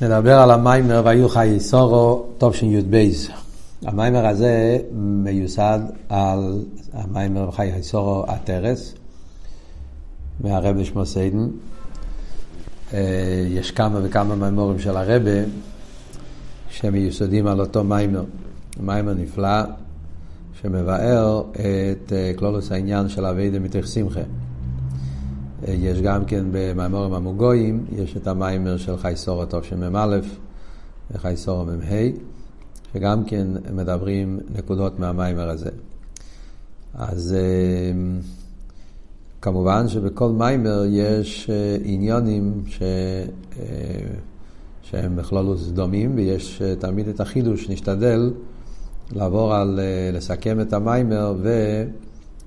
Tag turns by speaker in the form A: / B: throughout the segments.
A: נדבר על המיימר והיו חיי סורו תשי"ב. המיימר הזה מיוסד על המיימר חיי סורו הטרס מהרבה שמו סיידן. אה, יש כמה וכמה מיימורים של הרבה שמיוסדים על אותו מיימר. מיימר נפלא שמבאר את אה, כלולוס העניין של אבי דמיתך שמחה. יש גם כן במאמורים המוגויים, יש את המיימר של חייסור הטוב של מ"א וחייסור מ"ה, שגם כן מדברים נקודות מהמיימר הזה. אז אה, כמובן שבכל מיימר יש אה, עניונים ש... אה, שהם בכללות דומים, ויש תמיד את החידוש, נשתדל לעבור על, לסכם את המיימר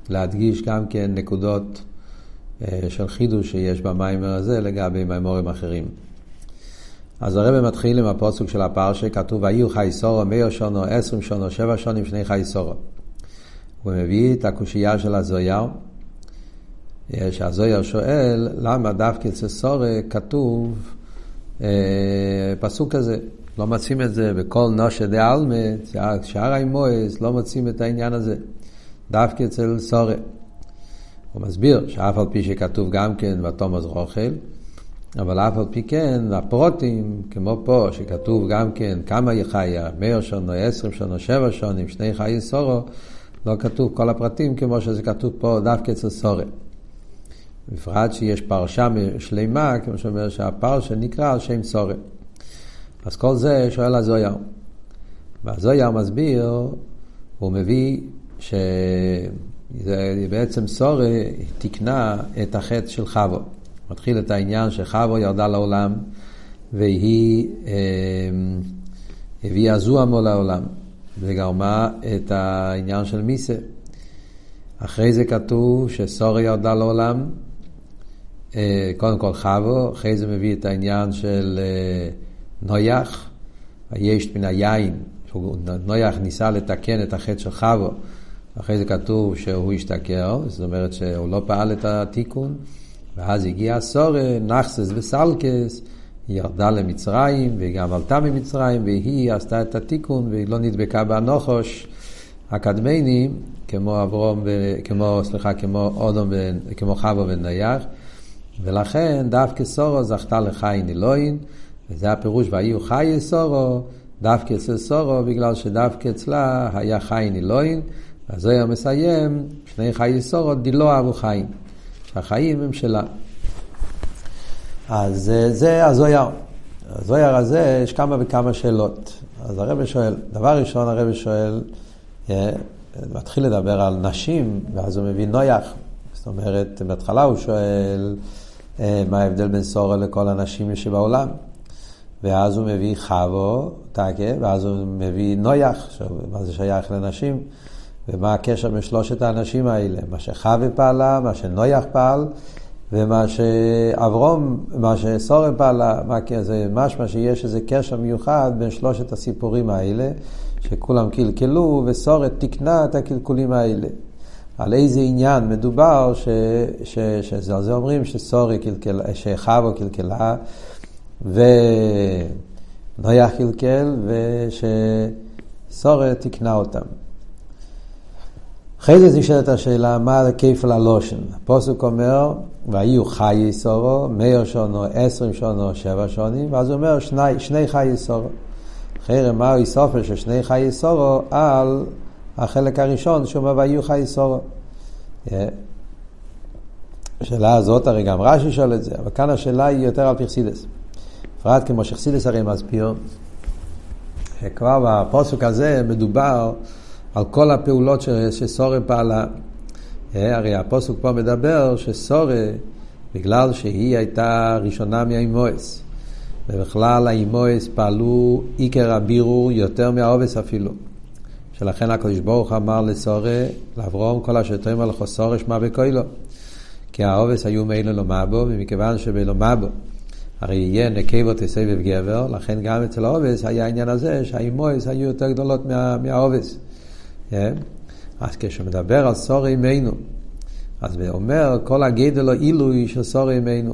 A: ולהדגיש גם כן נקודות של חידוש שיש במיימר הזה לגבי מיימורים אחרים. אז הרב מתחיל עם הפוסק של הפרשה, כתוב, ויהיו חי סורו מאיר שונו, עשרים שונו, שבע שונים, שני חי סורו. הוא מביא את הקושייה של הזויר, אה, שהזויר שואל, למה דווקא אצל סורה כתוב אה, פסוק כזה? לא מוצאים את זה בכל נושה דה עלמה, שאר האמויס, לא מוצאים את העניין הזה. דווקא אצל סורה. הוא מסביר שאף על פי שכתוב גם כן ותומס רוכל, אבל אף על פי כן, הפרוטים, כמו פה, שכתוב גם כן כמה יחיה, מאיר שונו, עשרים שונו, שבע שונים, שני חיי סורו, לא כתוב כל הפרטים כמו שזה כתוב פה דווקא אצל סורי. בפרט שיש פרשה שלמה, כמו שאומר שהפרשה נקרא על שם סורי. אז כל זה שואל הזויר. והזויר מסביר, הוא מביא ש... זה בעצם סורי תיקנה את החטא של חבו. מתחיל את העניין שחבו ירדה לעולם והיא אה, הביאה זוהמו לעולם וגרמה את העניין של מיסה. אחרי זה כתוב שסורי ירדה לעולם, אה, קודם כל חבו, אחרי זה מביא את העניין של אה, נויח, היש מן היין, נויח ניסה לתקן את החטא של חבו. אחרי זה כתוב שהוא השתכר, זאת אומרת שהוא לא פעל את התיקון, ואז הגיע הסורה, נחסס וסלקס, היא ירדה למצרים, והיא גם עלתה ממצרים, והיא עשתה את התיקון, והיא לא נדבקה באנוכוש הקדמני, כמו אברום, כמו, סליחה, כמו אודום, כמו חבו ונייח, ולכן דווקא סורו זכתה לחיים אלוהין, וזה הפירוש, והיו חיי סורו, דווקא אצל סורו, בגלל שדווקא אצלה היה חיים אלוהין. אז זה מסיים, שני חיי סורות דילו אבו חיים, שהחיים הם שלה. אז זה הזויר. הזויר הזה, יש כמה וכמה שאלות. אז הרב שואל, דבר ראשון הרב שואל, אה, מתחיל לדבר על נשים, ואז הוא מביא נויח. זאת אומרת, בהתחלה הוא שואל אה, מה ההבדל בין סורה לכל הנשים שבעולם. ואז הוא מביא חבו, טקה, ואז הוא מביא נויח, מה זה שייך לנשים. ומה הקשר בין שלושת האנשים האלה, מה שחווה פעלה, מה שנויח פעל, ומה שאברום, מה שסורם פעלה, מה, זה משמע שיש איזה קשר מיוחד בין שלושת הסיפורים האלה, שכולם קלקלו, וסורת תיקנה את הקלקולים האלה. על איזה עניין מדובר, ש, ש, שזה, על זה אומרים שסורי קלקלה, שחבו קלקלה, ונויח קלקל, ושסורת תיקנה אותם. אחרי זה נשאלת השאלה, מה כפל הלושן? הפוסק אומר, והיו חיי סורו, מאיר שונו, עשרים שונו, שבע שונים, ואז הוא אומר, שני, שני חיי סורו. אחרי מה הוא סופר של שני חיי סורו על החלק הראשון, שהוא אומר, והיו חיי סורו. השאלה הזאת, הרי גם רש"י שואל את זה, אבל כאן השאלה היא יותר על פרסידס. בפרט כמו שחסידס הרי מסביר, כבר בפוסק הזה מדובר על כל הפעולות שסורה פעלה. אה, הרי הפוסק פה מדבר שסורה, בגלל שהיא הייתה ראשונה מהאימויס, ובכלל האימויס פעלו עיקר הבירור יותר מהעובס אפילו. שלכן הקדוש ברוך אמר לסורה, לאברום כל אשר תאמר לך סורה שמע בקוילו. כי העובס היו מאילו לומר בו, ומכיוון שבלומר בו הרי יהיה נקבו תסבב גבר, לכן גם אצל העובס היה העניין הזה שהאימויס היו יותר גדולות מה, מהעובס. כן? אז כשמדבר על סורי אימנו, אז הוא אומר, כל הגדל או עילוי של סורי אימנו.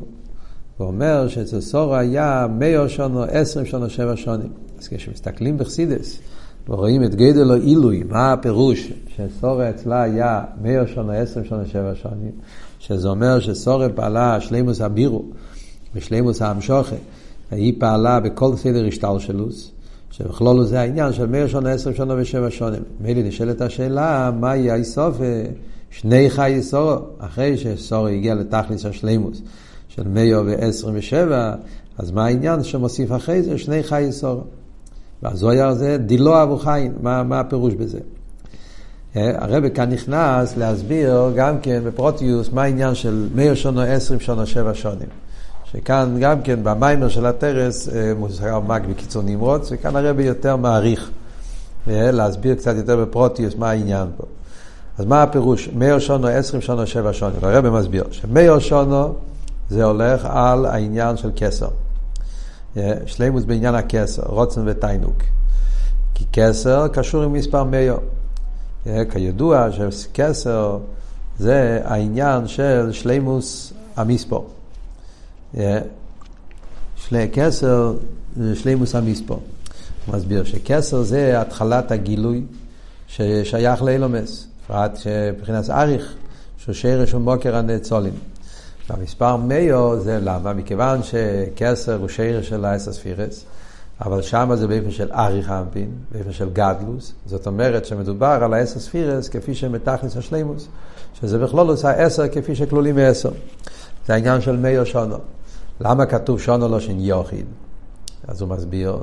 A: ואומר שאצל סורו היה מאו שונו, עשרים שונו, שבע שונים. אז כשמסתכלים בחסידס ורואים את גדל או עילוי, מה הפירוש שסורו אצלה היה מאו שונו, עשרים שונו, שבע שונים, שזה אומר שסורו פעלה שלימוס הבירו ושלימוס האמשוכה, היא פעלה בכל סדר השתלשלוס. שבכלול זה העניין של מאיר שונה, עשר שונה ושבע שונים. מילא נשאלת השאלה, מהי האיסוף שני חי סורו, אחרי שסורו הגיע לתכלס השלימוס של מאיר ועשרים ושבע, אז מה העניין שמוסיף אחרי זה שני חי סורו. והזויר זה דילו אבו חיים, מה, מה הפירוש בזה? אה, הרב כאן נכנס להסביר גם כן בפרוטיוס מה העניין של מאיר שונו עשרים שונו שבע שונים. שכאן גם כן במיימר של הטרס אה, מוזכר מג בקיצור נמרוץ, וכאן הרבי יותר מעריך אה, להסביר קצת יותר בפרוטיוס מה העניין פה. אז מה הפירוש? מאיר שונו, עשרים שונו, שבע שונו. הרבי מסביר שמאיר שונו זה הולך על העניין של כסר. אה, שלימוס בעניין הכסר, רוצן ותיינוק. כי כסר קשור עם מספר מאיר. כידוע שכסר זה העניין של שלימוס המספור. שלי כסר זה שלימוס המספור. הוא מסביר שכסר זה התחלת הגילוי ששייך לאילומס, בפרט מבחינת אריך, שהוא שרש ומוקר הנצולים. והמספר מאיו זה למה? מכיוון שכסר הוא שרש של האסספירס, אבל שם זה באופן של אריך אנפין, באופן של גדלוס, זאת אומרת שמדובר על האסספירס כפי שמתכלס השלימוס, שזה בכלולוס העשר כפי שכלולים מעשר. זה העניין של מאיו שונו. למה כתוב שונו לא שין יוחיד? אז הוא מסביר,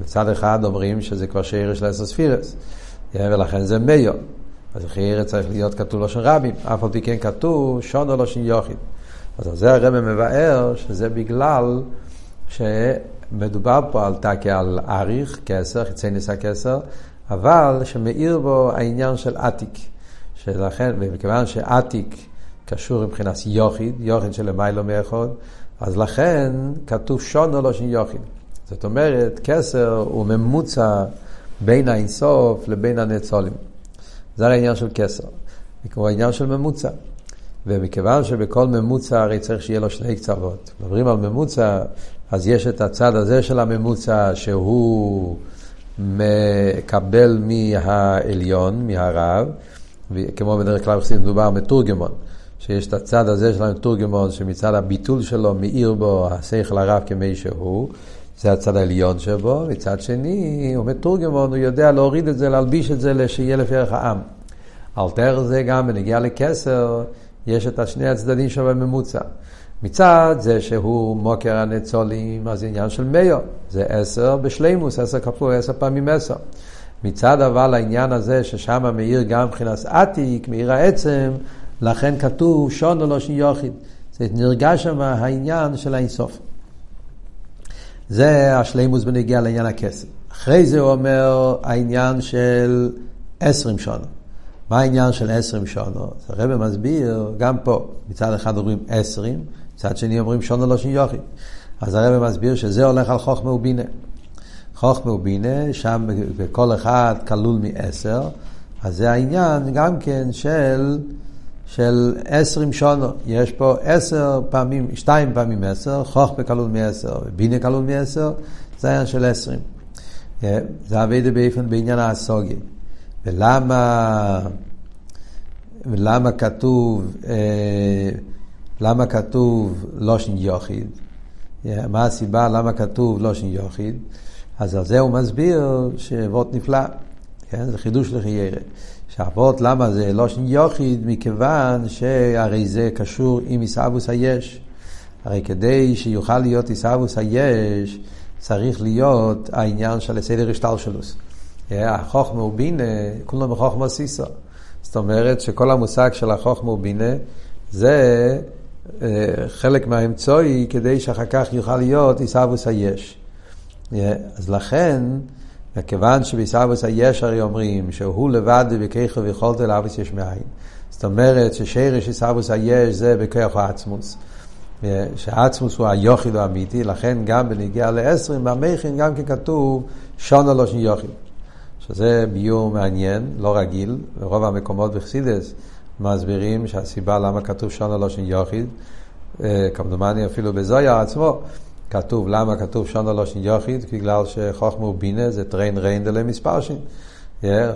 A: בצד אחד אומרים שזה כבר שאיר של אסוספירס, ולכן זה מיו. אז חייר צריך להיות כתוב לא שין רבים, אף על פי כן כתוב שונו לא שין יוחיד. אז זה הרב מבאר שזה בגלל שמדובר פה על תקי על אריך, כסר, חיצי ניסה כסר, אבל שמאיר בו העניין של עתיק. שלכן, ומכיוון שעתיק קשור מבחינת יוחיד, יוחיד של למיילו מאחוד, אז לכן כתוב שונו לא שין יוחיד. זאת אומרת, כסר הוא ממוצע בין האינסוף לבין הנצולים. זה העניין של כסר. הוא העניין של ממוצע. ומכיוון שבכל ממוצע הרי צריך שיהיה לו שני קצוות. מדברים על ממוצע, אז יש את הצד הזה של הממוצע שהוא מקבל מהעליון, מהרב, כמו בדרך כלל מדובר מתורגמון. שיש את הצד הזה של המתורגמון, שמצד הביטול שלו מאיר בו השכל הרב כמי שהוא, זה הצד העליון שבו, מצד שני, הוא מתורגמון, הוא יודע להוריד את זה, להלביש את זה, שיהיה לפי ערך העם. דרך זה גם בנגיעה לכסר, יש את השני הצדדים שלו בממוצע. מצד זה שהוא מוקר הנצולים, אז עניין של מאיו, זה עשר בשלימוס, עשר כפול עשר פעמים עשר. מצד אבל העניין הזה ששם מאיר גם מבחינת עתיק, מאיר העצם, לכן כתוב שונו לא שין יוחיד. זה נרגש שם העניין של האינסוף. זה השלימוס בנגיע לעניין הכסף. אחרי זה הוא אומר העניין של עשרים שונו. מה העניין של עשרים שונו? הרב מסביר, גם פה, מצד אחד אומרים עשרים, מצד שני אומרים שונו לא שין יוחיד. אז הרב מסביר שזה הולך על חוכמה ובינה. חוכמה ובינה, שם בכל אחד כלול מעשר, אז זה העניין גם כן של של עשרים שונו. יש פה עשר פעמים, שתיים פעמים עשר, חוכמה כלול מעשר, בינה כלול מעשר, זה העניין של עשרים. אה, זה אביידה באופן בעניין הסוגיה. ולמה, ולמה כתוב, אה, למה כתוב לושן יוחיד? אה, מה הסיבה למה כתוב לושן יוחיד? אז על זה הוא מסביר שאבות נפלא, כן? זה חידוש לחיירה. שהאבות למה זה לא שני יוחיד? מכיוון שהרי זה קשור עם עיסאוווס היש. הרי כדי שיוכל להיות עיסאוווס היש, צריך להיות העניין של הסדר השתלשלוס. החוכמה ובינה, כולם בחוכמה סיסו. זאת אומרת שכל המושג של החוכמה ובינה זה אה, חלק מהאמצעי כדי שאחר כך יוכל להיות עיסאוווס היש. אז לכן, וכיוון שבעיסאוויס היש הרי אומרים שהוא לבד בכיכו ויכולתו לאוויס יש מאין. זאת אומרת ששרש עיסאוויס היש זה בכיח העצמוס. שהעצמוס הוא היוחיד האמיתי, לכן גם בנגיע לעשרים, במכין גם כן כתוב שונו לא שני יוחיד. שזה ביור מעניין, לא רגיל, ברוב המקומות בחסידס מסבירים שהסיבה למה כתוב שונו לא שני יוחיד, כמדומני אפילו בזויה עצמו, כתוב, למה כתוב שונו לא שין יוחיד? בגלל שחוכמה ובינה זה טריין ריין דלי מספרשין.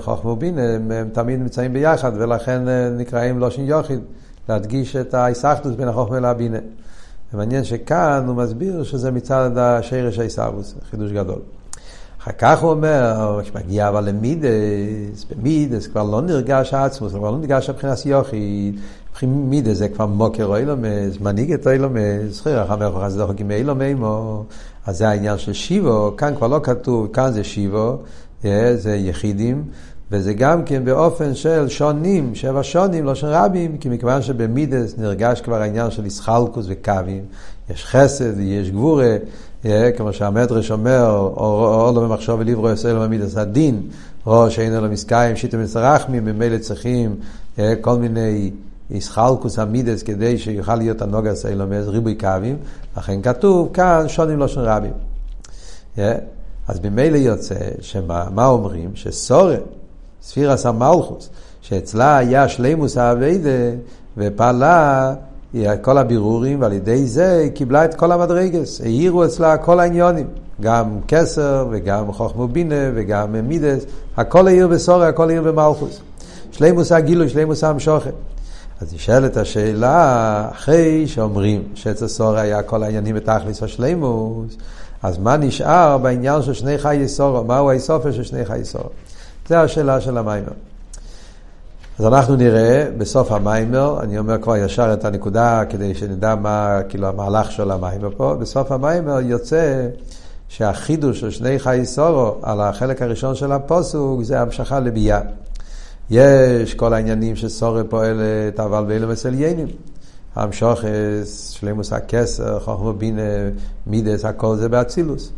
A: חוכמה ובינה הם, הם תמיד נמצאים ביחד, ולכן נקראים לא שין יוחיד, להדגיש את ההיסחטוס בין החוכמה לבינה. ומעניין שכאן הוא מסביר שזה מצד השרש הישרבוס, חידוש גדול. אחר כך הוא אומר, כשמגיע אבל למידס, במידס כבר לא נרגש העצמוס, כבר לא נרגש הבחינת יוכי, מידס זה כבר מוקר אילומס, מנהיג את אילומס, חיר החמר חס דוחק עם אילומימו, אז זה העניין של שיבו, כאן כבר לא כתוב, כאן זה שיבו, זה יחידים, וזה גם כן באופן של שונים, שבע שונים, לא של רבים, כי מכיוון שבמידס נרגש כבר העניין של איסחלקוס וקווים, יש חסד, יש גבורה, כמו שהמדרש אומר, או לא במחשוב ולברו יעשה לו במידס הדין, או שאין לו מסקיים, שיטה מצרחמים, ממילא צריכים כל מיני איסחלקוס המידס כדי שיוכל להיות הנוגס אילומס, ריבוי קווים, לכן כתוב כאן שונים לא של רבים. אז ממילא יוצא, שמה אומרים? שסורן, ספירס המלכוס, שאצלה היה שלימוס האביידה, ופעלה כל הבירורים, ועל ידי זה היא קיבלה את כל המדרגס. העירו אצלה כל העניונים, גם כסר, וגם חוכמו בינה, וגם מידס, הכל העיר בסורי, הכל העיר במלכוס. שלימוס הגילוי, שלימוס המשוכת. אז נשאלת השאלה, אחרי שאומרים שאצל סורי היה כל העניינים בתכלס השלימוס, אז מה נשאר בעניין של שני חיי סורו? מהו האיסופר של שני חיי סורו? זו השאלה של המיימר. אז אנחנו נראה בסוף המיימר, אני אומר כבר ישר את הנקודה כדי שנדע מה כאילו המהלך של המיימר פה, בסוף המיימר יוצא שהחידוש של שני חיי סורו על החלק הראשון של הפוסוק זה המשכה לביאה. יש כל העניינים שסורו פועלת אבל באילו מסליינים. המשוכס, שלימוס הכסר, חוכמה בינה, מידס, הכל זה באצילוס.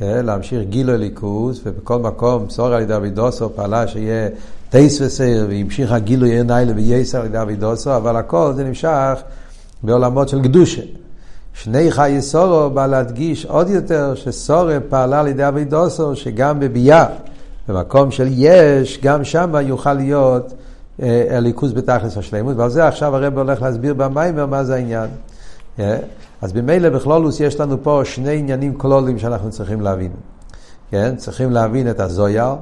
A: להמשיך גילו אליקוס, ובכל מקום סור על ידי אבידוסו פעלה שיהיה טייס וסייר, והמשיך הגילוי עיר ניילה וייסר על ידי אבידוסו, אבל הכל זה נמשך בעולמות של קדושה. שני חיי סורו בא להדגיש עוד יותר שסורו פעלה על ידי אבידוסו, שגם בביאה, במקום של יש, גם שם יוכל להיות אליקוס בתכלס השלימות, ועל זה עכשיו הרב הולך להסביר במיימר מה זה העניין. אז במילא בכלולוס יש לנו פה שני עניינים כלולים שאנחנו צריכים להבין. כן? צריכים להבין את הזויר,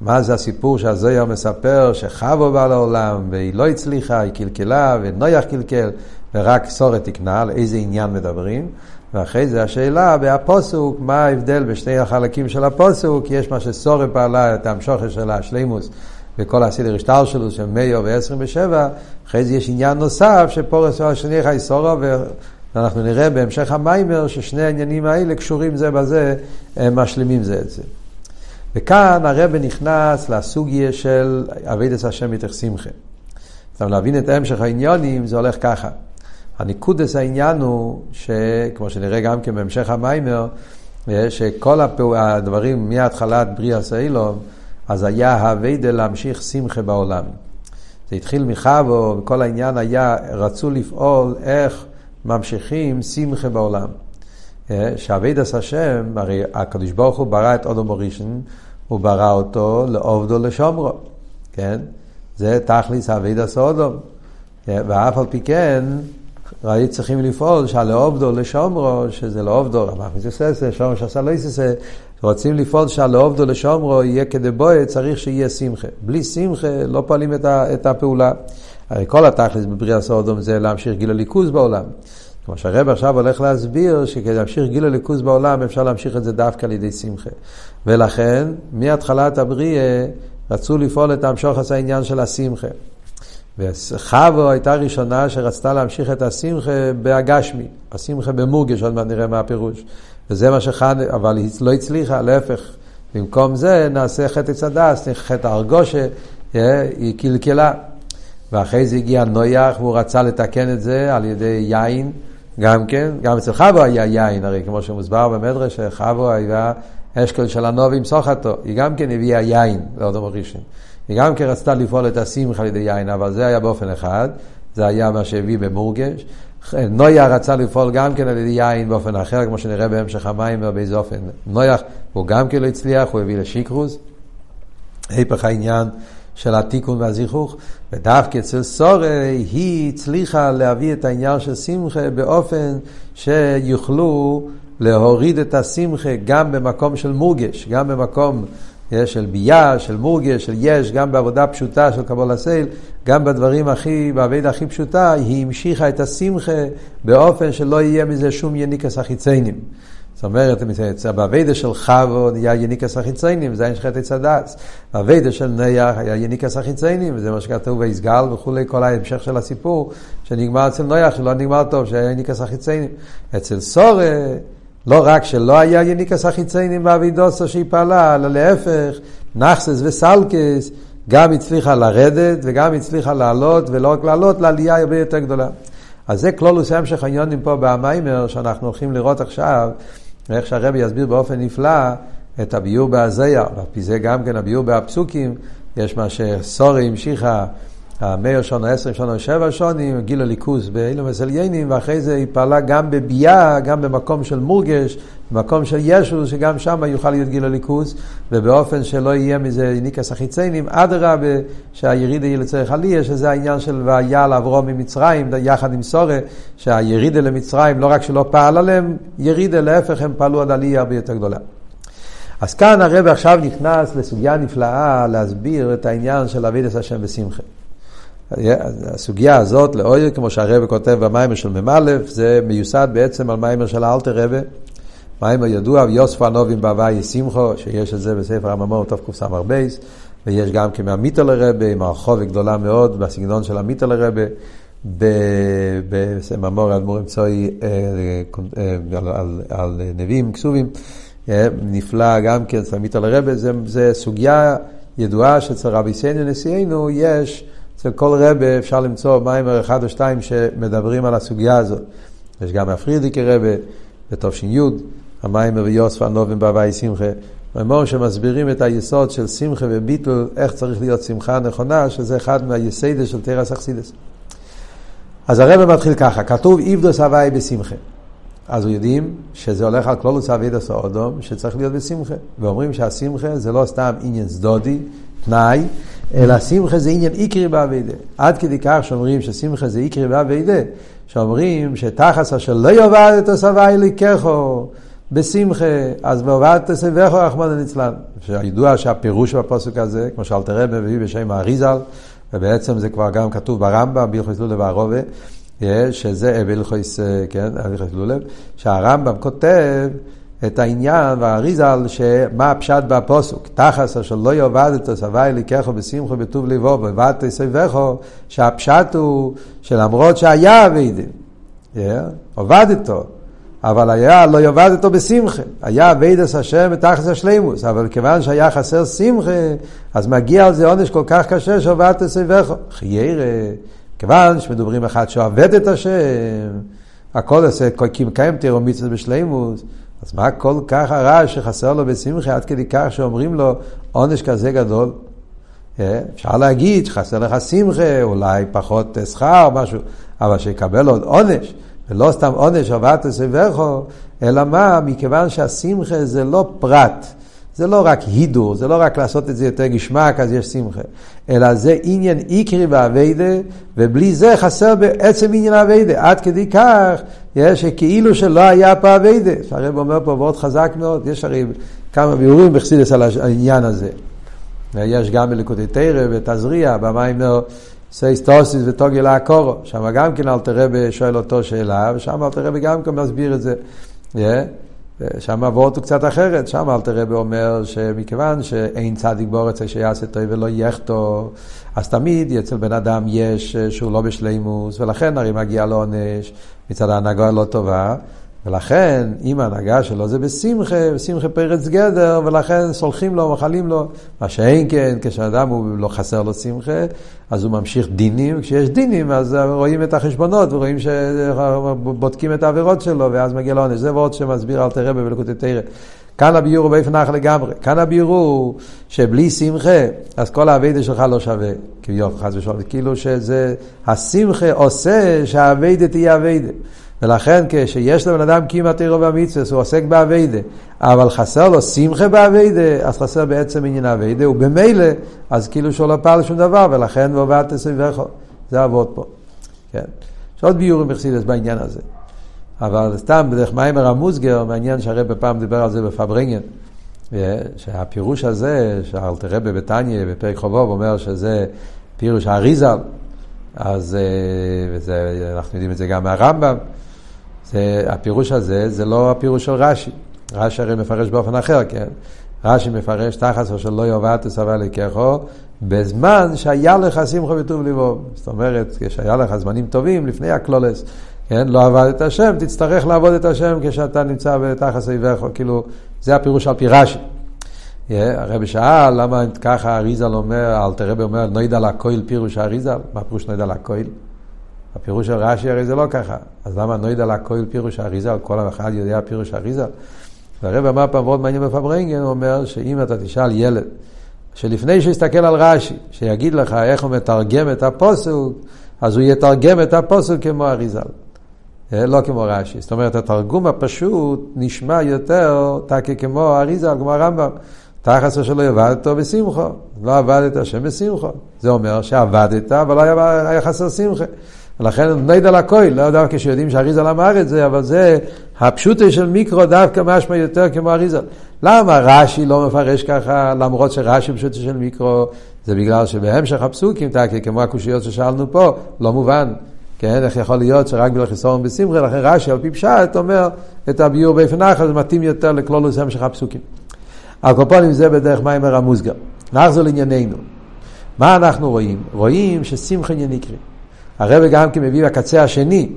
A: מה זה הסיפור שהזויר מספר שחבו בא לעולם והיא לא הצליחה, היא קלקלה ונויח קלקל ורק סורת תקנה, על איזה עניין מדברים. ואחרי זה השאלה בהפוסוק, מה ההבדל בשני החלקים של הפוסוק, יש מה שסורת פעלה את המשוכר של השלימוס וכל הסדר השטר שלו של מאיו ו-27, אחרי זה יש עניין נוסף שפורס על שני חי סורו ואנחנו נראה בהמשך המיימר ששני העניינים האלה קשורים זה בזה, הם משלימים זה את זה. וכאן הרב נכנס לסוגיה של אבידס השם מתך שמחה. עכשיו להבין את המשך העניונים זה הולך ככה. הניקודס העניין הוא, שכמו שנראה גם כן בהמשך המיימר, שכל הדברים מהתחלת בריאה סיילום, אז היה הווידה להמשיך שמחה בעולם. זה התחיל מחבו, וכל העניין היה, רצו לפעול איך ממשיכים שמחה בעולם. אה, שעביד השם, הרי הקדוש ברוך הוא ברא את אודו מורישן, הוא ברא אותו לעובדו לשומרו, כן? זה תכליס אביד הסודום. אה, ואף על פי כן, ראי צריכים לפעול שהלעובדו לשומרו, שזה לעובדו, אמרנו זה ססה, שומרו שעשה לא יססה, רוצים לפעול שהלעובדו לשומרו יהיה כדבויה, צריך שיהיה שמחה. בלי שמחה לא פועלים את הפעולה. הרי כל התכלס בבריאה סודום זה להמשיך גיל הליכוז בעולם. כמו שהרב עכשיו הולך להסביר שכדי להמשיך גיל הליכוז בעולם אפשר להמשיך את זה דווקא על ידי שמחה. ולכן, מהתחלת הבריאה רצו לפעול את המשוך עשה העניין של השמחה. וחבו הייתה ראשונה שרצתה להמשיך את השמחה בהגשמי, השמחה במורגש, עוד מעט נראה מה הפירוש. וזה מה שחד, אבל היא לא הצליחה, להפך. במקום זה נעשה חטא צדס, חטא הרגושה, אה, היא קלקלה. ואחרי זה הגיע נויח והוא רצה לתקן את זה על ידי יין, גם כן, גם אצל חבו היה יין, הרי כמו שמוסבר במדרש, חבו היה אשכול של הנובים סוחתו, היא גם כן הביאה יין לאודום ראשון. היא גם כן רצתה לפעול את השמחה על ידי יין, אבל זה היה באופן אחד, זה היה מה שהביא במורגש. נויה רצה לפעול גם כן על ידי יין באופן אחר, כמו שנראה בהמשך המים ובאיזה אופן. נויח, הוא גם כן לא הצליח, הוא הביא לשיקרוס. היפך העניין של התיקון והזיכוך, ודווקא אצל סורי היא הצליחה להביא את העניין של שמחה באופן שיוכלו להוריד את השמחה גם במקום של מורגש, גם במקום של ביה, של מורגש, של יש, גם בעבודה פשוטה של קבול הסייל, גם בדברים הכי, בעבודה הכי פשוטה, היא המשיכה את השמחה באופן שלא יהיה מזה שום יניקס החיציינים. זאת אומרת, באביידה של חבו היה יניקס החיציינים, זה שחט עץ הדס. באביידה של ניח היה יניקס החיציינים, וזה מה שכתוב ויסגל וכולי, כל ההמשך של הסיפור, שנגמר אצל ניח, שלא נגמר טוב, שהיה יניקס החיציינים. אצל סורה, לא רק שלא היה יניקס החיציינים באבידוסו שהיא פעלה, אלא להפך, נחסס וסלקס, גם הצליחה לרדת וגם הצליחה לעלות, ולא רק לעלות, לעלייה הרבה יותר גדולה. אז זה כלולוס המשך העניונים פה במיימר, שאנחנו הולכים לראות עכשיו, ואיך שהרבי יסביר באופן נפלא את הביור בהזיה, ועל זה גם כן הביור בהפסוקים, יש מה שסורי המשיכה המאיר שונו, עשרים שונו, שבע שונים, גיל הליכוז באילו מסליינים, ואחרי זה היא פעלה גם בביאה, גם במקום של מורגש, במקום של ישו, שגם שם יוכל להיות גיל הליכוז, ובאופן שלא יהיה מזה ניקס החיציינים, אדרבה, שהירידה יהיה לצורך עלייה, שזה העניין של והיה לעברו ממצרים, יחד עם סורה, שהירידה למצרים, לא רק שלא פעל עליהם, ירידה, להפך, הם פעלו עד עלייה הרבה יותר גדולה. אז כאן הרב עכשיו נכנס לסוגיה נפלאה להסביר את העניין של אבידס השם בשמחה. הסוגיה הזאת, לאויר, כמו שהרבא כותב במיימר של מ"א, זה מיוסד בעצם על מיימר של אלתר רבא. מיימר ידוע, ויוספו הנובים בהוואי שמחו, שיש את זה בספר הממור תקס"ר בייס, ויש גם כן מהמיתר לרבה, עם הרחוב גדולה מאוד, בסגנון של המיתר לרבה, בממור אדמו"ר אמצעי אה, אה, על, נביאים, כסובים, אה, נפלא גם כן, המיתר לרבה, זה סוגיה ידועה שאצל רבי סיינו נשיאנו יש אצל כל רבה אפשר למצוא מיימר אחד או שתיים שמדברים על הסוגיה הזאת. יש גם הפרידיקי רבה בתש"י, המיימר ויוסף הנובים בהוואי שמחה. מימור שמסבירים את היסוד של שמחה וביטול, איך צריך להיות שמחה נכונה, שזה אחד מהיסיידה של תרס אכסידס. אז הרב מתחיל ככה, כתוב איבדוס הוואי בשמחה. אז הוא יודעים שזה הולך על כלולוס אבידוס האודום, שצריך להיות בשמחה. ואומרים שהשמחה זה לא סתם עניין צדודי, תנאי, אלא שמחה זה עניין איקרי באביידה. עד כדי כך שאומרים ששמחה זה איקרי באביידה, שאומרים שתחס אשר לא יאבד את הסבי לקחו בשמחה, אז ועובד תסבכו רחמנא ליצלן. שידוע שהפירוש בפוסק הזה, כמו שאלתר רבי מביא בשם האריזל, ובעצם זה כבר גם כתוב ברמב"ם, בהלכות לולב הערובה, שזה בהלכות, כן, בהלכות לולב, שהרמב"ם כותב את העניין והאריזל, שמה הפשט בפוסוק, תחס אשר לא יאבד את סבי לקחו בשמחו בטוב לבו ובד תסבכו, שהפשט הוא שלמרות שהיה אבידם, yeah, איתו, אבל היה לא יאבד איתו בשמחה, היה אבידס השם בתחס השלימוס, אבל כיוון שהיה חסר שמחה, אז מגיע על זה עונש כל כך קשה שעובד תסבכו. חיירה, כיוון שמדברים אחד שעובד את השם, הכל עושה, כי מקיים תירו בשלימוס, אז מה כל כך הרע שחסר לו בשמחה עד כדי כך שאומרים לו עונש כזה גדול? אה, אפשר להגיד שחסר לך שמחה, אולי פחות שכר, משהו, אבל שיקבל עוד עונש, ולא סתם עונש עבדת סבכו, אלא מה? מכיוון שהשמחה זה לא פרט. זה לא רק הידור, זה לא רק לעשות את זה יותר גשמק, אז יש שמחה, אלא זה עניין איקרי באביידה, ובלי זה חסר בעצם עניין האביידה, עד כדי כך, יש שכאילו שלא היה פה אביידה. הרב אומר פה מאוד חזק מאוד, יש הרי כמה ביאורים בחסידס על העניין הזה. ויש גם בלקוטי תרא ותזריע, במיימר סייסטוסיס וטוגי לעקורו, שם גם כן אלתר רבי שואל אותו שאלה, ושם אלתר רבי גם כן מסביר את זה. Yeah. שם הוורט הוא קצת אחרת, שם אל תראה אומר שמכיוון שאין צדיק בורץ שיעשה טוב ולא יחטוא, אז תמיד אצל בן אדם יש שהוא לא בשלימוס, ולכן הרי מגיע לו עונש. מצד ההנהגה הלא טובה, ולכן, אם ההנהגה שלו זה בשמחה, בשמחה פרץ גדר, ולכן סולחים לו, מחלים לו. מה שאין כן, כשאדם הוא לא חסר לו שמחה, אז הוא ממשיך דינים, כשיש דינים אז רואים את החשבונות, ורואים שבודקים את העבירות שלו, ואז מגיע לעונש. זה ועוד שמסביר אל תראה בבלקותי תראה. כאן הביור הוא באופן נח לגמרי. כאן הביור הוא שבלי שמחה, אז כל האביידה שלך לא שווה, כביכול חס ושלום. כאילו שזה, השמחה עושה שהאביידה תהיה אביידה. ולכן כשיש לבן אדם קימה תירו והמצווה, הוא עוסק באביידה, אבל חסר לו שמחה באביידה, אז חסר בעצם עניין האביידה, ובמילא, אז כאילו שהוא לא פעל שום דבר, ולכן ועובד תסביבך, זה עבוד פה. כן. יש עוד ביורים בחסידס בעניין הזה. אבל סתם, בדרך מיימר המוסגר, מעניין שהרבא פעם דיבר על זה בפברנגן, שהפירוש הזה, שאלתרבא בתניא, בפרק חובוב, אומר שזה פירוש האריזל, אז אה, וזה, אנחנו יודעים את זה גם מהרמב"ם, זה, הפירוש הזה זה לא הפירוש של רש"י. רש"י הרי מפרש באופן אחר, כן? רש"י מפרש תחת של לא יאבד תסבל לקחו, בזמן שהיה לך שמחה וטוב ליבו. זאת אומרת, כשהיה לך זמנים טובים לפני הקלולס, כן? לא עבד את השם, תצטרך לעבוד את השם כשאתה נמצא בתחת סביבך, כאילו, זה הפירוש על פי רש"י. הרבי שאל למה ככה אריזל אומר, אלתר רבי אומר, נוידע לקויל פירוש אריזל, מה פירוש נוידע לקויל? הפירוש של רש"י הרי זה לא ככה, אז למה נוידע לקויל פירוש אריזל, כל אחד יודע פירוש אריזל? והרבי אמר פעם מאוד מעניין בפברנגן, הוא אומר שאם אתה תשאל ילד, שלפני שיסתכל על רש"י, שיגיד לך איך הוא מתרגם את הפוסוק, אז הוא יתרגם את הפוסוק כמו אריזל. אה, לא כמו רש"י. זאת אומרת, התרגום הפשוט נשמע יותר תקי כמו אריזל, כמו הרמב"ם. תחס שלא עבדת בשמחו, לא עבדת השם בשמחו. זה אומר שעבדת, אבל היה חסר שמחה. ולכן נדע לא לכוי, לא דווקא כשיודעים שאריזל אמר את זה, אבל זה הפשוטה של מיקרו דווקא משמע יותר כמו אריזל. למה רש"י לא מפרש ככה, למרות שרש"י פשוטה של מיקרו, זה בגלל שבהמשך הפסוקים, כמו הקושיות ששאלנו פה, לא מובן. כן, איך יכול להיות שרק בגלל חיסרון בשמחה, לכן רש"י על פי פשט אומר את הביור באופן אחר, זה מתאים יותר לכלולוס המשך הפסוקים. הקופונים זה בדרך מיימר המוסגר. נחזור לענייננו. מה אנחנו רואים? רואים ששמחה עניין נקרי. הרב גם כן מביא בקצה השני,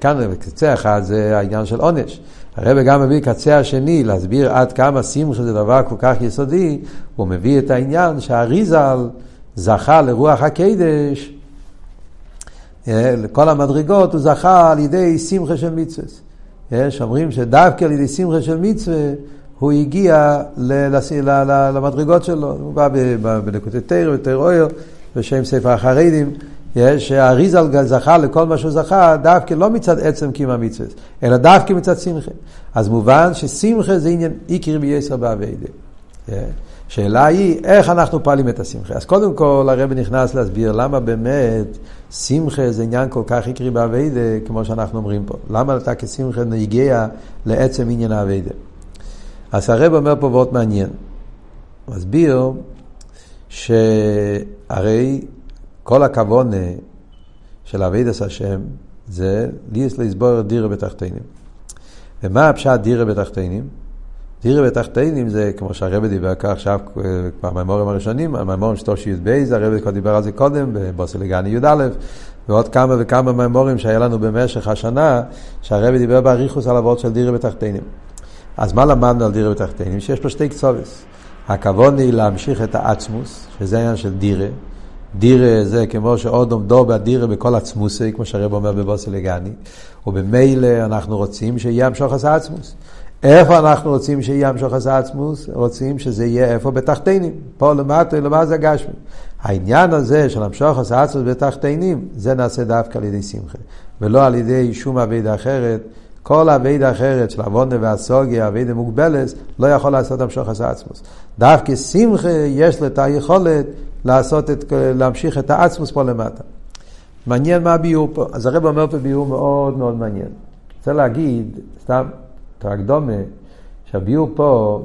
A: כאן בקצה אחד זה העניין של עונש. הרב גם מביא בקצה השני להסביר עד כמה שמחה זה דבר כל כך יסודי, הוא מביא את העניין שהאריזל זכה לרוח הקדש אה, לכל המדרגות הוא זכה על ידי שמחה של מצווה. יש אומרים שדווקא על ידי שמחה של מצווה הוא הגיע למדרגות שלו. הוא בא בנקודי תרא ותרא אויר בשם ספר החרדים. שהאריזל זכה לכל מה שהוא זכה דווקא לא מצד עצם קיום המצווה, אלא דווקא מצד שמחה. אז מובן ששמחה זה עניין איקר בייסר באביידה. אה, שאלה היא, איך אנחנו פועלים את השמחה? אז קודם כל הרב נכנס להסביר למה באמת שמחה זה עניין כל כך עיקרי באביידה, כמו שאנחנו אומרים פה. למה אתה כשמחה נגיע לעצם עניין האביידה? אז הרב אומר פה מאוד מעניין. הוא מסביר שהרי כל הכוונה של אביידס השם זה ליס לסבור דירה בתחתינים. ומה הפשט דירה בתחתינים? דירה בתחתינים זה, כמו שהרבא דיבר כאן עכשיו במימורים הראשונים, המימורים של תושי י"ב, הרבא כבר דיבר על זה קודם, בבוסלגני י"א, ועוד כמה וכמה מימורים שהיה לנו במשך השנה, שהרבא דיבר באריכוס על אבות של דירה בתחתינים. אז מה למדנו על דירה בתחתינים? שיש פה שתי קצובס. הכבוד היא להמשיך את העצמוס, שזה העניין של דירה. דירה זה כמו שעוד עומדו בדירה בכל עצמוסי, כמו שהרב אומר בבוסלגני, ובמילא אנחנו רוצים שיהיה המשוך עשה עצמוס. איפה אנחנו רוצים שיהיה המשוך עשה עצמוס? רוצים שזה יהיה איפה? בתחתינים. פה למטה, למטה זה גשמי. העניין הזה של המשוך עשה עצמוס בתחתינים, זה נעשה דווקא על ידי שמחה, ולא על ידי שום אבידה אחרת. כל אבידה אחרת של עוונה והסוגיה, אבידה מוגבלת, לא יכול לעשות המשוך עשה עצמוס. דווקא שמחה יש לו את היכולת לעשות את, להמשיך את העצמוס פה למטה. מעניין מה הביאור פה. אז הרב אומר פה ביאור מאוד מאוד מעניין. רוצה להגיד, סתם, טרקדומה, שהביאור פה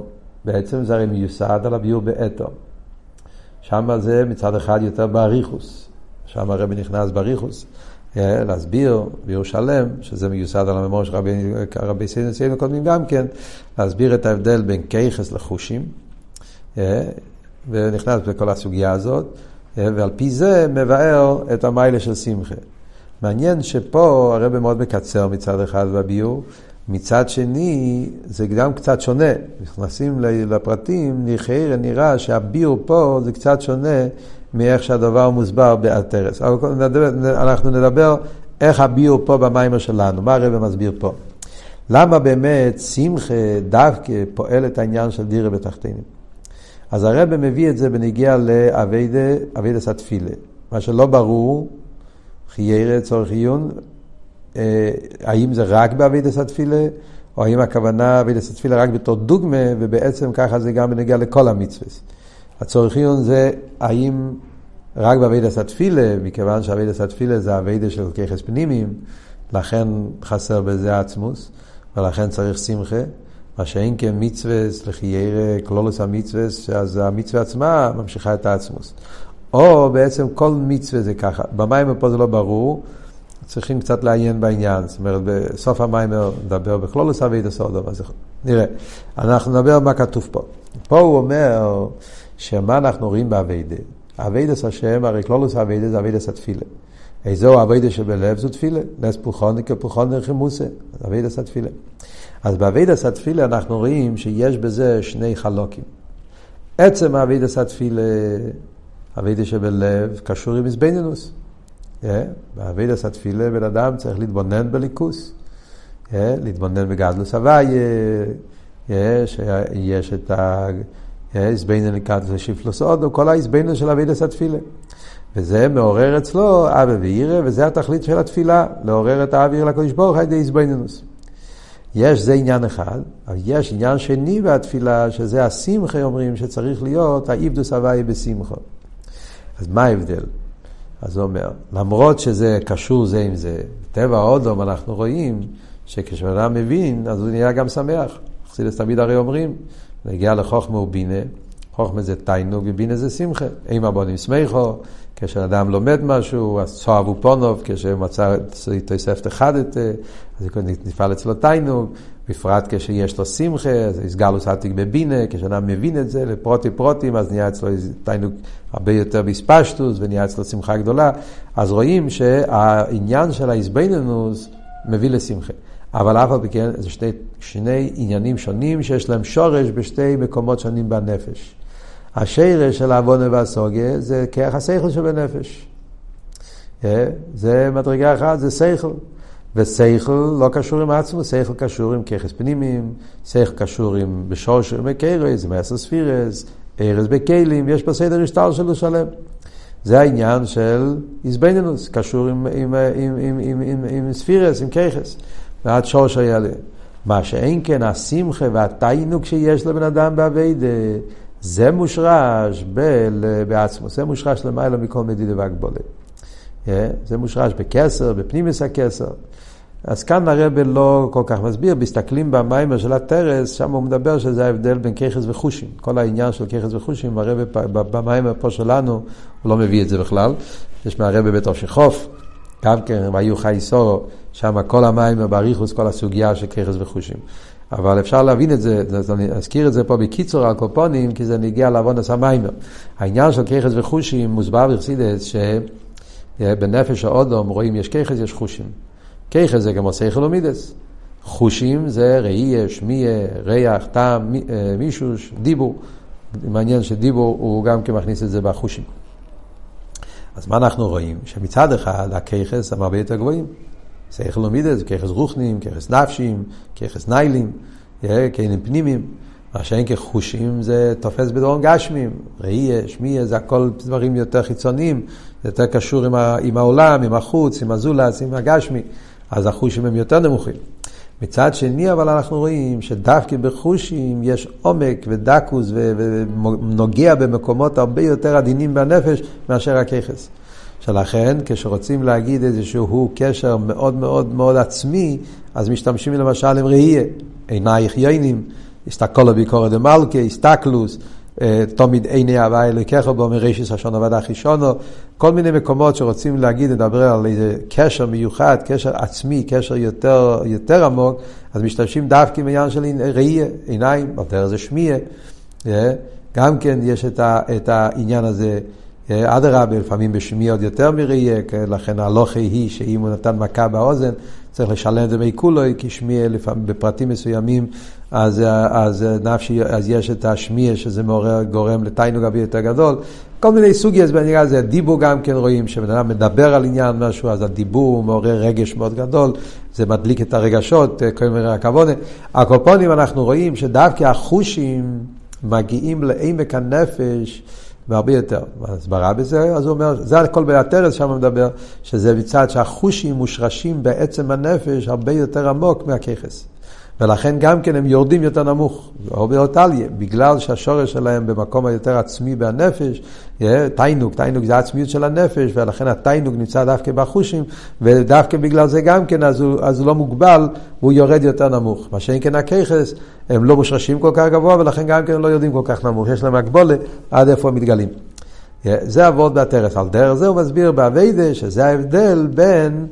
A: בעצם זה הרי מיוסד על הביאור באתו. שם זה מצד אחד יותר באריכוס. שם הרבי נכנס באריכוס. אה, להסביר ביור שלם, שזה מיוסד על הממור של רבי, רבי סיינו קודמים גם כן, להסביר את ההבדל בין כיחס לחושים, אה, ונכנס בכל הסוגיה הזאת, אה, ועל פי זה מבאר את המיילה של שמחה. מעניין שפה הרבי מאוד מקצר מצד אחד בביאור, מצד שני זה גם קצת שונה. נכנסים לפרטים, נראה, נראה שהביאור פה זה קצת שונה מאיך שהדבר מוסבר בהתר"ס. אנחנו נדבר איך הביאור פה במאמר שלנו, מה הרבי מסביר פה. למה באמת שמחה דווקא פועל את העניין של דירה בתחתונים? אז הרבי מביא את זה בנוגע לעבודת התפילה. מה שלא ברור, חיירה צורך עיון, אה, האם זה רק באבידס התפילה, או האם הכוונה אבידס התפילה רק בתור דוגמה, ובעצם ככה זה גם בנגיע לכל המצווה. הצורך עיון זה האם רק באבידס התפילה, מכיוון שאבידס התפילה זה אבידס של ככס פנימיים, לכן חסר בזה עצמוס, ולכן צריך שמחה. מה שאין כן מצווה, לחיירה כלולוס המצווה, אז המצווה עצמה ממשיכה את העצמוס. או בעצם כל מצווה זה ככה. במים פה זה לא ברור, צריכים קצת לעיין בעניין. זאת אומרת, בסוף המים נדבר בכלולוס אבידע סודום, אז נראה. אנחנו נדבר מה כתוב פה. פה הוא אומר שמה אנחנו רואים באבידע. אבידס השם, הרי כלולוס אבידע זה אבידס התפילה. איזו אבידע שבלב זו תפילה. נס פולחוני כפולחוני חימוסה. אבידס התפילה. אז באבידס התפילה אנחנו רואים שיש בזה שני חלוקים. עצם אבידס התפילה, אבידס שבלב, קשור עם איזבנינוס. באבידס התפילה בן אדם צריך להתבונן בליכוס, להתבונן בגדלוס הוויה, שיש את האיזבנין לקראת שיפלוס עוד, כל האיזבנין של אבידס התפילה. וזה מעורר אצלו אבא ואירא, וזה התכלית של התפילה, לעורר את האוויר לקדוש ברוך הוא על ידי איזבנינוס. יש, זה עניין אחד, אבל יש עניין שני בתפילה, שזה השמחה, אומרים שצריך להיות האיבדוס הוואי בשמחה. אז מה ההבדל? אז הוא אומר, למרות שזה קשור זה עם זה, בטבע האודום אנחנו רואים שכשאדם מבין, אז הוא נהיה גם שמח. חסידס תמיד הרי אומרים, נגיע לחוכמה ובינה, חוכמה זה תיינוג ובינה זה שמחה. אימה בונים שמחו, כשאדם לומד משהו, אז צועבו פונוב, כשמצא תוספת אחד, אז נפעל אצלו תיינוג, בפרט כשיש לו שמחה, אז הסגלוס עתיק בבינה, כשאדם מבין את זה לפרוטי פרוטים, אז נהיה אצלו תיינוג הרבה יותר בספשטוס, ונהיה אצלו שמחה גדולה. אז רואים שהעניין של האיזבנינוס מביא לשמחה. אבל אף על פי כן, זה שני, שני עניינים שונים שיש להם שורש בשתי מקומות שונים בנפש. השרש של העוונה והסוגיה זה כרך השכל שבנפש. אה, זה מדרגה אחת, זה שכל. ושכל לא קשור עם עצמו, שכל קשור עם ככס פנימיים, שכל קשור עם בשורש מקרס, עם עשר ספירס, ארז בכלים, יש בסדר השטר שלו שלם. זה העניין של איזבנינוס, קשור עם, עם, עם, עם, עם, עם, עם ספירס, עם ככס, ועד שורש היעלה. מה שאין כן השמחה והתיינוק שיש לבן אדם באביידה, זה מושרש בעצמו, זה מושרש למעלה מכל מדידה והגבולת. זה מושרש בכסר, בפנימיס הכסר. אז כאן הרב לא כל כך מסביר, מסתכלים במיימר של הטרס, שם הוא מדבר שזה ההבדל בין ככס וחושים. כל העניין של ככס וחושים, הרב במיימר פה שלנו, הוא לא מביא את זה בכלל. יש מהרב בבית אושכוף, גם כן, והיו חי סורו, שם כל המיימר באריכוס, כל הסוגיה של ככס וחושים. אבל אפשר להבין את זה, אני אזכיר את זה פה בקיצור על כל פנים, כי זה נוגע להבנת המאמר. העניין של כוחות וחושים מוסבר בחסידות שבנפש האדם רואים יש כוחות, יש חושים. כוחות זה כמו שכל ומידות. חושים זה ראייה, שמיעה, ריח, טעם, אה, מישוש, דיבור. מעניין שדיבור הוא גם כן מכניס את זה בחושים. אז מה אנחנו רואים? שמצד אחד הכוחות הם הרבה יותר גבוהים. שכל ומידס, ככס רוחנים, ככס נפשים, ככס ניילים, כלים פנימיים. מה שאין כחושים זה תופס בדרום גשמים, ראייה, שמיעה, זה הכל דברים יותר חיצוניים, יותר קשור עם, ה, עם העולם, עם החוץ, עם הזולס, עם הגשמי. אז החושים הם יותר נמוכים. מצד שני, אבל אנחנו רואים שדווקא בחושים יש עומק ודקוס ונוגע במקומות הרבה יותר עדינים בנפש מאשר הככס. שלכן, כשרוצים להגיד איזשהו קשר מאוד מאוד מאוד עצמי, אז משתמשים למשל עם ראייה, עינייך ייינים, הסתכלו ביקורת דמלכה, הסתכלוס, תמיד עיני הווה אלוקיך בו מרשס השון עבדה חישונו, כל מיני מקומות שרוצים להגיד, לדבר על איזה קשר מיוחד, קשר עצמי, קשר יותר, יותר עמוק, אז משתמשים דווקא בעניין של ראייה, עיניים, יותר זה שמיע. גם כן יש את, ה, את העניין הזה, אדרבה, לפעמים בשמיע עוד יותר מראייה, לכן הלוכי היא שאם הוא נתן מכה באוזן, צריך לשלם את זה מכולוי, כי שמיע לפעמים בפרטים מסוימים אז, אז נפשי, אז יש את השמיע שזה מעורר, גורם לתיינוג הרבה יותר גדול. כל מיני סוגיות בעניין הזה, דיבור גם כן רואים, כשבן אדם מדבר על עניין משהו, אז הדיבור מעורר רגש מאוד גדול, זה מדליק את הרגשות, כל מיני הכבוד. הקופונים אנחנו רואים שדווקא החושים מגיעים לעמק הנפש והרבה יותר. הסברה בזה, אז הוא אומר, זה הכל בהתרס שם מדבר, שזה מצד שהחושים מושרשים בעצם הנפש הרבה יותר עמוק מהככס. ולכן גם כן הם יורדים יותר נמוך, או באותליה, בגלל שהשורש שלהם במקום היותר עצמי בנפש, תיינוק, תיינוק זה העצמיות של הנפש, ולכן התיינוק נמצא דווקא בחושים, ודווקא בגלל זה גם כן, אז הוא, אז הוא לא מוגבל, הוא יורד יותר נמוך. מה שאין כן הככס, הם לא מושרשים כל כך גבוה, ולכן גם כן לא יורדים כל כך נמוך, יש להם הגבולה עד איפה הם מתגלים. זה אבות בהתרס. על דרך זה הוא מסביר באביידה, שזה ההבדל בין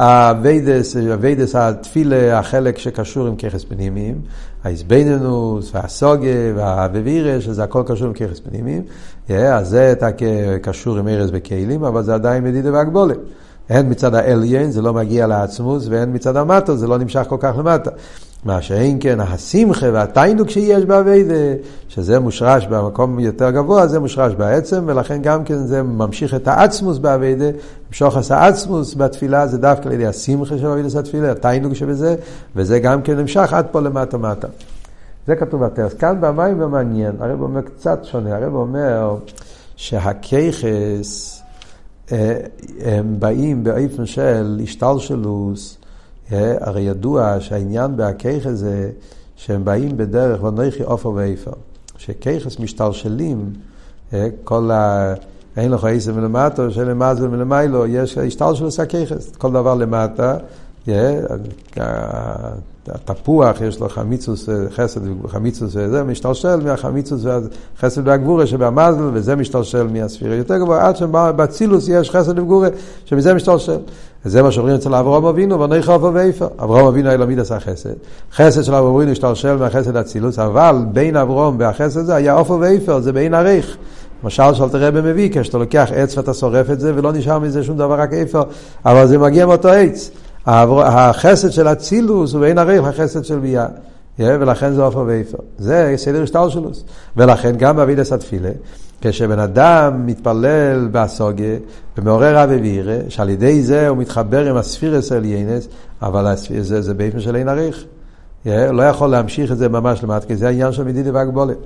A: הווידס, התפילה, החלק שקשור עם ככס פנימיים, האיזבנינוס והסוגה והאביבירה, שזה הכל קשור עם ככס פנימיים, אז זה קשור עם ארז בכלים, אבל זה עדיין מדידה והגבולת. הן מצד האליין, זה לא מגיע לעצמוס, והן מצד המטו, זה לא נמשך כל כך למטה. מה שאין כן השמחה והתיינוק שיש באביידה, שזה מושרש במקום יותר גבוה, זה מושרש בעצם, ולכן גם כן זה ממשיך את העצמוס באביידה, המשוך העצמוס בתפילה זה דווקא על ידי השמחה של אביידס התפילה, התיינוק שבזה, וזה גם כן נמשך עד פה למטה מטה. זה כתוב בטרס. כאן במים ומעניין, הרב אומר קצת שונה, הרב אומר שהכיכס, אה, הם באים באופן של השתלשלוס, הרי ידוע שהעניין בהכיכס זה שהם באים בדרך ונכי עופר ואיפר. שכיכס משתלשלים, אה, כל ה... אין לך עשר מלמטה, שאין למטה ומלמיילו, יש השתלשלוס הכיכס. כל דבר למטה, התפוח יש לו חמיצוס, חסד וחמיצוס וזה משתלשל מהחמיצוס והחסד והגבורה שבמזל וזה משתלשל מהספירה יותר גבוה עד שבצילוס יש חסד וגבורה שמזה משתלשל. וזה מה שאומרים אצל אברהם אבינו ונוי חופר ואיפה. אברהם אבינו היה למיד עשה חסד. חסד של אברהם אבינו השתלשל מהחסד הצילוס אבל בין אברהם והחסד הזה היה עופר ואיפה זה בין עריך. למשל שאלת רבי מביא, כשאתה לוקח עץ ואתה שורף את זה ולא נשאר מזה שום דבר רק איפה, אבל זה מגיע מאותו עץ. החסד של אצילוס הוא בין הריח החסד של ביה. ולכן זה עופר ואיפר. זה סדר השתלשלוס. ולכן גם באבידס התפילה, כשבן אדם מתפלל באסוגיה ומעורר אבי וירא, שעל ידי זה הוא מתחבר עם הספירס עליינס, אבל זה, זה באיפן של אין עריך. לא יכול להמשיך את זה ממש למטה, כי זה העניין של מדידה והגבולת.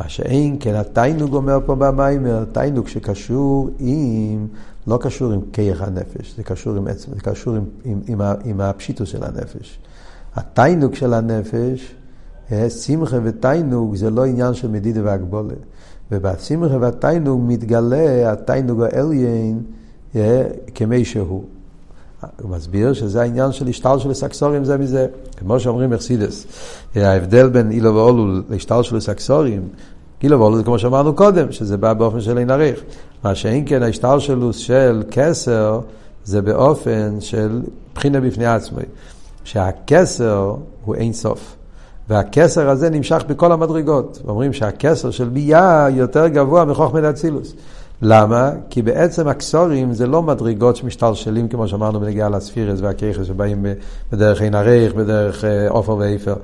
A: מה שאין כן, התיינוג אומר פה במיימר, תיינוג שקשור עם לא קשור עם כיח הנפש, זה קשור עם עצם, זה קשור עם, עם, עם, עם הפשיטוס של הנפש. התיינוג של הנפש, אה, שמחה ותיינוג זה לא עניין של מדידה והגבולה. ובשמחה והתיינוג מתגלה התיינוג העליין אה, כמי שהוא. הוא מסביר שזה העניין של השטל של הסקסורים זה מזה. כמו שאומרים אכסידס, אה, ההבדל בין אילו ואולו להשטל של הסקסורים, גילו ואולו זה כמו שאמרנו קודם, שזה בא באופן של אין עריך. מה שאין כן ההשתלשלוס של כסר זה באופן של בחינה בפני עצמי. שהכסר הוא אין סוף. והכסר הזה נמשך בכל המדרגות. אומרים שהכסר של ביה יותר גבוה מחוכמת אצילוס. למה? כי בעצם הקסורים זה לא מדרגות שמשתלשלים, כמו שאמרנו בנגיעה לספירס והכיכס שבאים בדרך עין הריך, בדרך אה, עופר ואיפר.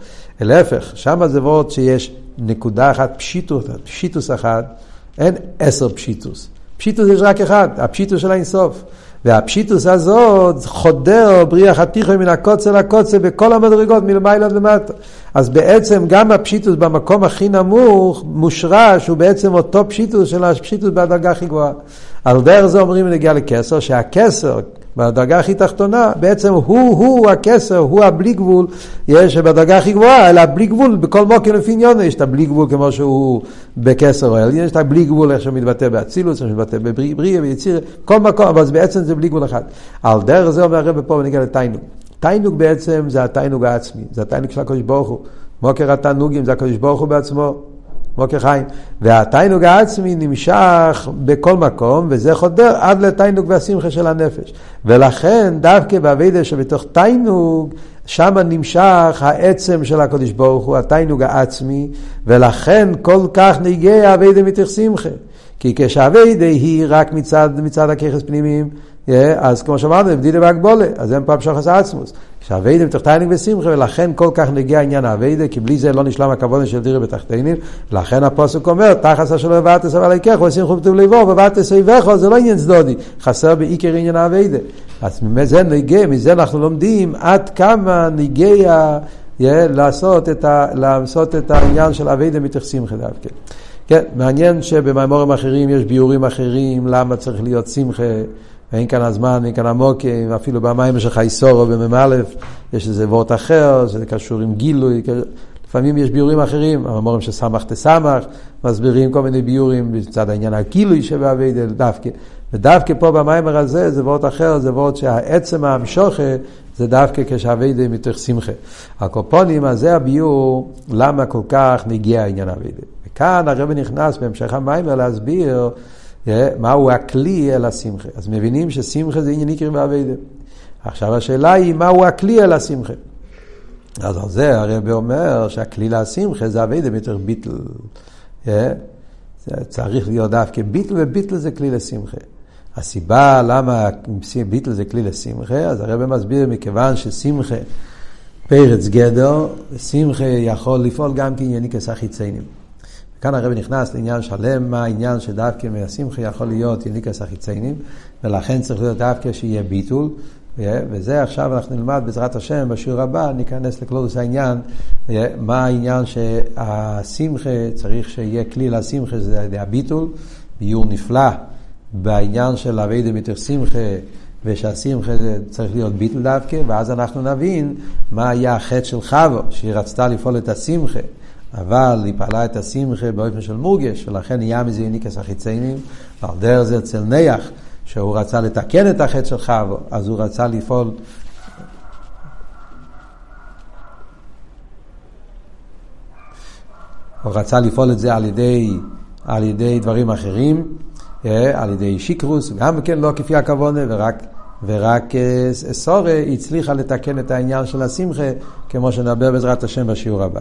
A: להפך, שם זה וורד שיש נקודה אחת, פשיטות, פשיטות אחת, אין עשר פשיטות. פשיטות יש רק אחד, הפשיטות של האינסוף. והפשיטות הזאת חודר בריח התיכון מן הקצה לקצה בכל המדרגות מלמעלה עד למטה. אז בעצם גם הפשיטות במקום הכי נמוך מושרש הוא בעצם אותו פשיטות של הפשיטות בדרגה הכי גבוהה. על דרך זה אומרים נגיע לכתר, שהכתר בדרגה הכי תחתונה, בעצם הוא-הוא הכתר, הוא הבלי גבול, יש בדרגה הכי גבוהה, אלא בלי גבול, בכל מוקר לפי עניון יש את הבלי גבול כמו שהוא בכסר או אליין, יש את הבלי גבול איך שהוא מתבטא באצילות, איך שהוא מתבטא בבריאה, ביצירה, כל מקום, אבל בעצם זה בלי גבול אחד. על דרך זה אומר הרב פה ונגיע לתיינוג. תיינוג בעצם זה התיינוג העצמי, זה התיינוג של הקדוש ברוך הוא. מוקר התענוגים זה הקדוש ברוך הוא בעצמו. מוקר חיים. והתיינוג העצמי נמשך בכל מקום, וזה חודר עד לתיינוג והשמחה של הנפש. ולכן דווקא באבידה שבתוך תיינוג, שם נמשך העצם של הקדוש ברוך הוא, התיינוג העצמי, ולכן כל כך נגיע אבידה מתוך שמחה. כי כשאבידה היא רק מצד, מצד הככס פנימיים, אז כמו שאמרנו, בדידה והגבולה, אז אין פעם שוחס עצמוס. כשאביידה בתחתינים ושמחה, ולכן כל כך נגיע עניין האביידה, כי בלי זה לא נשלם הכבוד של דירה בתחתינים, לכן הפוסק אומר, תחס אשר לא בבטס אבל יקח, ושמחו בטוב לבו, בבטס אויבך, זה לא עניין צדודי, חסר בעיקר עניין האביידה. אז מזה נגיע, מזה אנחנו לומדים עד כמה נגיע לעשות את, ה, לעשות את העניין של אביידה מתוך שמחה דווקא. כן, מעניין שבמימורים אחרים יש ביורים אחרים, למה צריך להיות שמחה, ואין כאן הזמן, אין כאן המוקים, אפילו במים של חייסורו במ"א, יש איזה וורט אחר, שזה קשור עם גילוי, לפעמים יש ביורים אחרים, הממורים של סמך תסמך, מסבירים כל מיני ביורים מצד העניין הגילוי שבאביידל, דווקא. ודווקא פה במיימר הזה זה וורט אחר, זה וורט שהעצם המשוכה זה דווקא כשאביידל מתוך שמחה. הקופונים, אז זה הביור, למה כל כך נגיע העניין אביידל. וכאן הרב נכנס בהמשך המיימר להסביר מהו הכלי אל השמחה. אז מבינים ששמחה זה עניין עיקרי באביידל. עכשיו השאלה היא מהו הכלי אל השמחה. אז על זה הרב אומר שהכלי לשמחה זה אביידה מתוך ביטל. אה? צריך להיות דווקא ביטל, וביטל זה כלי לשמחה. הסיבה למה ביטל זה כלי לשמחה, אז הרב מסביר מכיוון ששמחה פרץ גדר, שמחה יכול לפעול גם כענייניקס החיציינים. כאן הרב נכנס לעניין שלם, מה העניין שדווקא מהשמחה יכול להיות יניקס החיציינים, ולכן צריך להיות דווקא שיהיה ביטול, וזה עכשיו אנחנו נלמד בעזרת השם בשיעור הבא, ניכנס לכלולוס העניין, מה העניין שהשמחה, צריך שיהיה כלי לשמחה, זה הביטול, ביור נפלא בעניין של אבי דמיתר שמחה, ושהשמחה צריך להיות ביטול דווקא, ואז אנחנו נבין מה היה החטא של חבו, שהיא רצתה לפעול את השמחה. אבל היא פעלה את השמחה באופן של מורגש, ולכן נהיה מזה יניקס החיציינים, ועל דרך זה אצל ניח. שהוא רצה לתקן את החטא של חבו, אז הוא רצה לפעול הוא רצה לפעול את זה על ידי, על ידי דברים אחרים, אה, על ידי שיקרוס, גם כן לא כפי הכוונה, ורק, ורק אה, סורי הצליחה לתקן את העניין של השמחה, כמו שנדבר בעזרת השם בשיעור הבא.